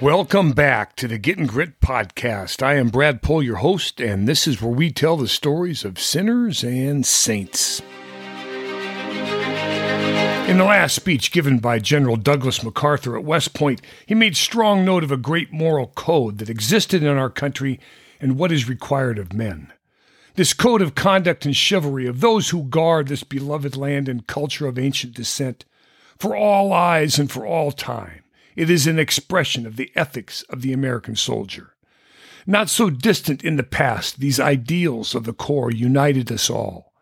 Welcome back to the Getting Grit podcast. I am Brad Pohl, your host, and this is where we tell the stories of sinners and saints. In the last speech given by General Douglas MacArthur at West Point, he made strong note of a great moral code that existed in our country and what is required of men. This code of conduct and chivalry of those who guard this beloved land and culture of ancient descent for all eyes and for all time. It is an expression of the ethics of the American soldier. Not so distant in the past, these ideals of the Corps united us all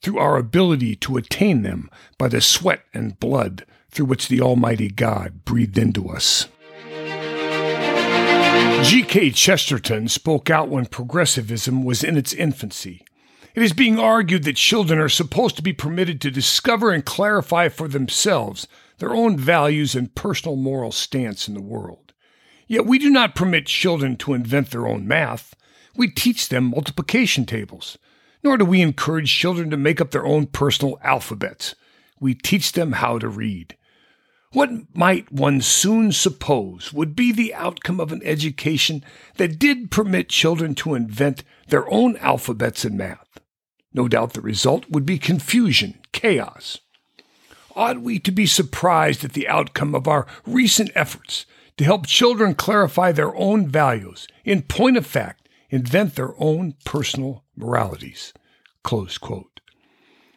through our ability to attain them by the sweat and blood through which the Almighty God breathed into us. G.K. Chesterton spoke out when progressivism was in its infancy. It is being argued that children are supposed to be permitted to discover and clarify for themselves their own values and personal moral stance in the world. Yet we do not permit children to invent their own math. We teach them multiplication tables nor do we encourage children to make up their own personal alphabets. We teach them how to read. What might one soon suppose would be the outcome of an education that did permit children to invent their own alphabets and math? No doubt the result would be confusion, chaos. Ought we to be surprised at the outcome of our recent efforts to help children clarify their own values, in point of fact, invent their own personal moralities.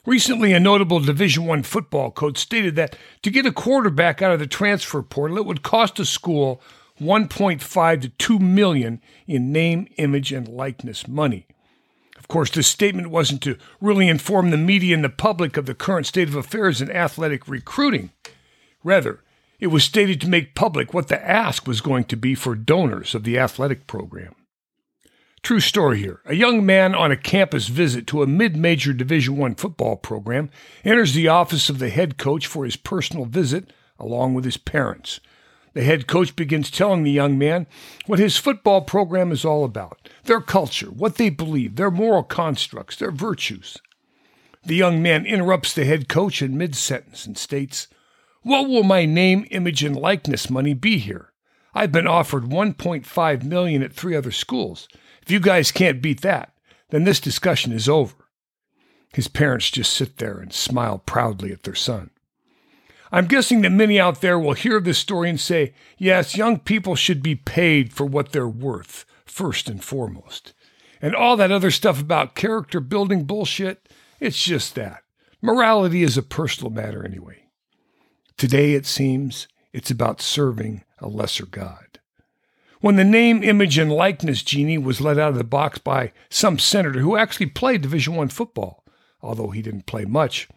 Recently, a notable Division I football coach stated that to get a quarterback out of the transfer portal, it would cost a school 1.5 to 2 million in name, image, and likeness money. Of course, this statement wasn't to really inform the media and the public of the current state of affairs in athletic recruiting. Rather, it was stated to make public what the ask was going to be for donors of the athletic program. True story here. A young man on a campus visit to a mid-major Division 1 football program enters the office of the head coach for his personal visit along with his parents. The head coach begins telling the young man what his football program is all about, their culture, what they believe, their moral constructs, their virtues. The young man interrupts the head coach in mid-sentence and states, "What will my name, image and likeness money be here? I've been offered 1.5 million at three other schools. If you guys can't beat that, then this discussion is over. His parents just sit there and smile proudly at their son. I'm guessing that many out there will hear this story and say, yes, young people should be paid for what they're worth, first and foremost. And all that other stuff about character building bullshit, it's just that. Morality is a personal matter anyway. Today, it seems, it's about serving a lesser God. When the name, image, and likeness genie was let out of the box by some senator who actually played Division One football, although he didn't play much,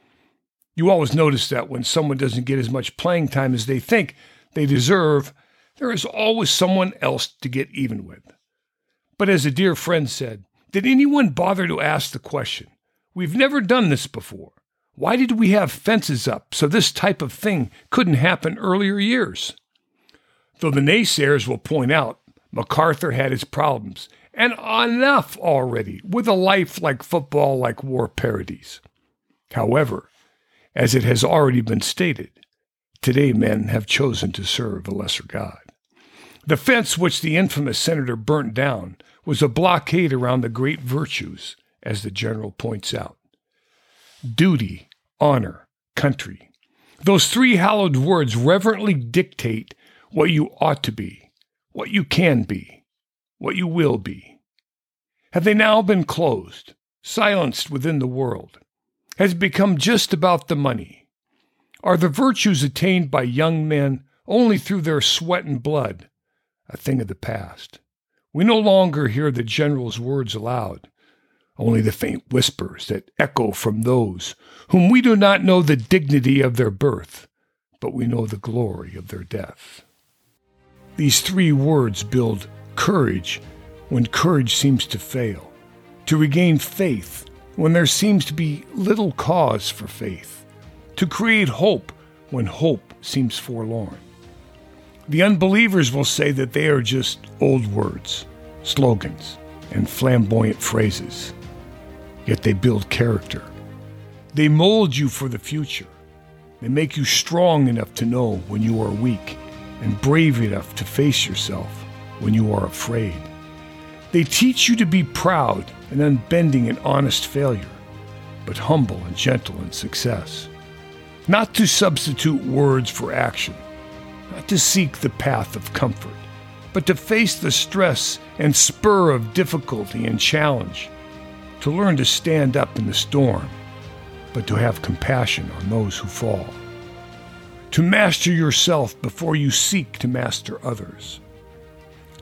you always notice that when someone doesn't get as much playing time as they think they deserve, there is always someone else to get even with. But as a dear friend said, did anyone bother to ask the question? We've never done this before. Why did we have fences up so this type of thing couldn't happen earlier years? Though the naysayers will point out MacArthur had his problems, and enough already with a life like football like war parodies. However, as it has already been stated, today men have chosen to serve a lesser God. The fence which the infamous senator burnt down was a blockade around the great virtues, as the general points out duty, honor, country. Those three hallowed words reverently dictate what you ought to be, what you can be, what you will be? Have they now been closed, silenced within the world? Has become just about the money? Are the virtues attained by young men only through their sweat and blood a thing of the past? We no longer hear the general's words aloud, only the faint whispers that echo from those whom we do not know the dignity of their birth, but we know the glory of their death. These three words build courage when courage seems to fail, to regain faith when there seems to be little cause for faith, to create hope when hope seems forlorn. The unbelievers will say that they are just old words, slogans, and flamboyant phrases. Yet they build character. They mold you for the future. They make you strong enough to know when you are weak and brave enough to face yourself when you are afraid. They teach you to be proud and unbending in honest failure, but humble and gentle in success. Not to substitute words for action, not to seek the path of comfort, but to face the stress and spur of difficulty and challenge, to learn to stand up in the storm, but to have compassion on those who fall, to master yourself before you seek to master others,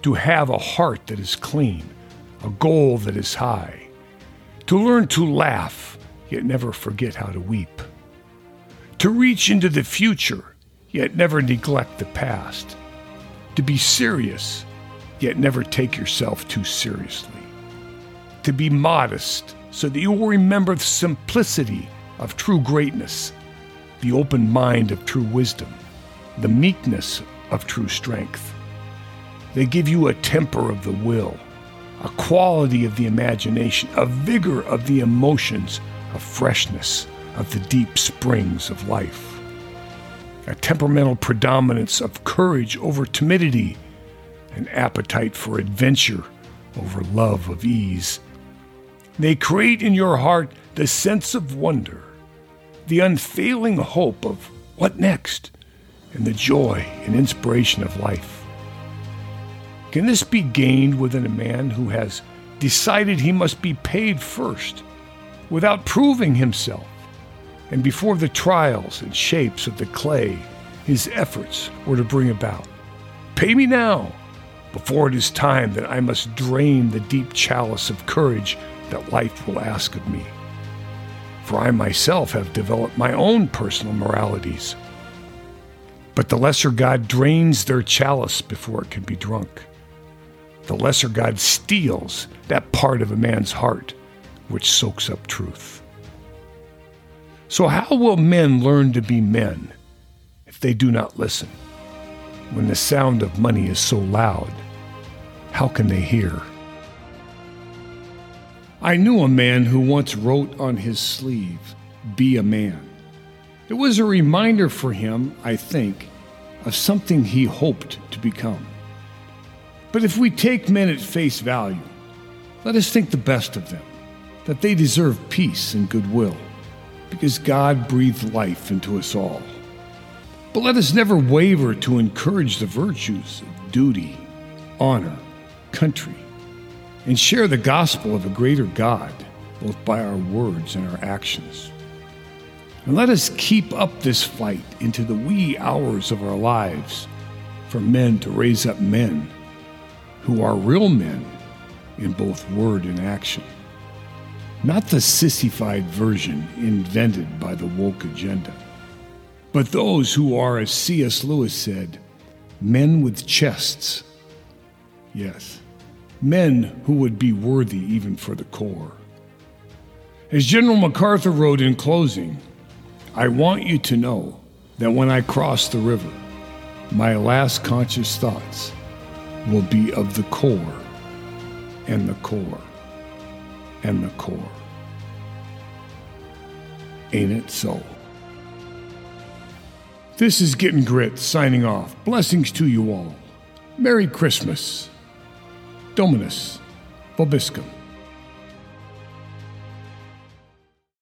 to have a heart that is clean, a goal that is high, to learn to laugh, yet never forget how to weep, to reach into the future, yet never neglect the past, to be serious, yet never take yourself too seriously, to be modest so that you will remember the simplicity of true greatness, the open mind of true wisdom, the meekness of true strength. They give you a temper of the will, a quality of the imagination, a vigor of the emotions, a freshness of the deep springs of life, a temperamental predominance of courage over timidity, an appetite for adventure over love of ease. They create in your heart the sense of wonder, the unfailing hope of what next, and the joy and inspiration of life. Can this be gained within a man who has decided he must be paid first, without proving himself, and before the trials and shapes of the clay his efforts were to bring about? Pay me now, before it is time that I must drain the deep chalice of courage that life will ask of me. For I myself have developed my own personal moralities. But the lesser God drains their chalice before it can be drunk the lesser God steals that part of a man's heart which soaks up truth. So, how will men learn to be men if they do not listen? When the sound of money is so loud, how can they hear? I knew a man who once wrote on his sleeve, Be a man. It was a reminder for him, I think, of something he hoped to become. But if we take men at face value, let us think the best of them, that they deserve peace and goodwill, because God breathed life into us all. But let us never waver to encourage the virtues of duty, honor, country, and share the gospel of a greater God, both by our words and our actions. And let us keep up this fight into the wee hours of our lives for men to raise up men who are real men in both word and action. Not the sissified version invented by the woke agenda, but those who are, as C.S. Lewis said, men with chests. Yes, men who would be worthy even for the Corps. As General MacArthur wrote in closing, I want you to know that when I cross the river, my last conscious thoughts will be of the Corps and the Corps and the Corps. Ain't it so? This is Getting Grit signing off. Blessings to you all. Merry Christmas. Dominus Vobiscum.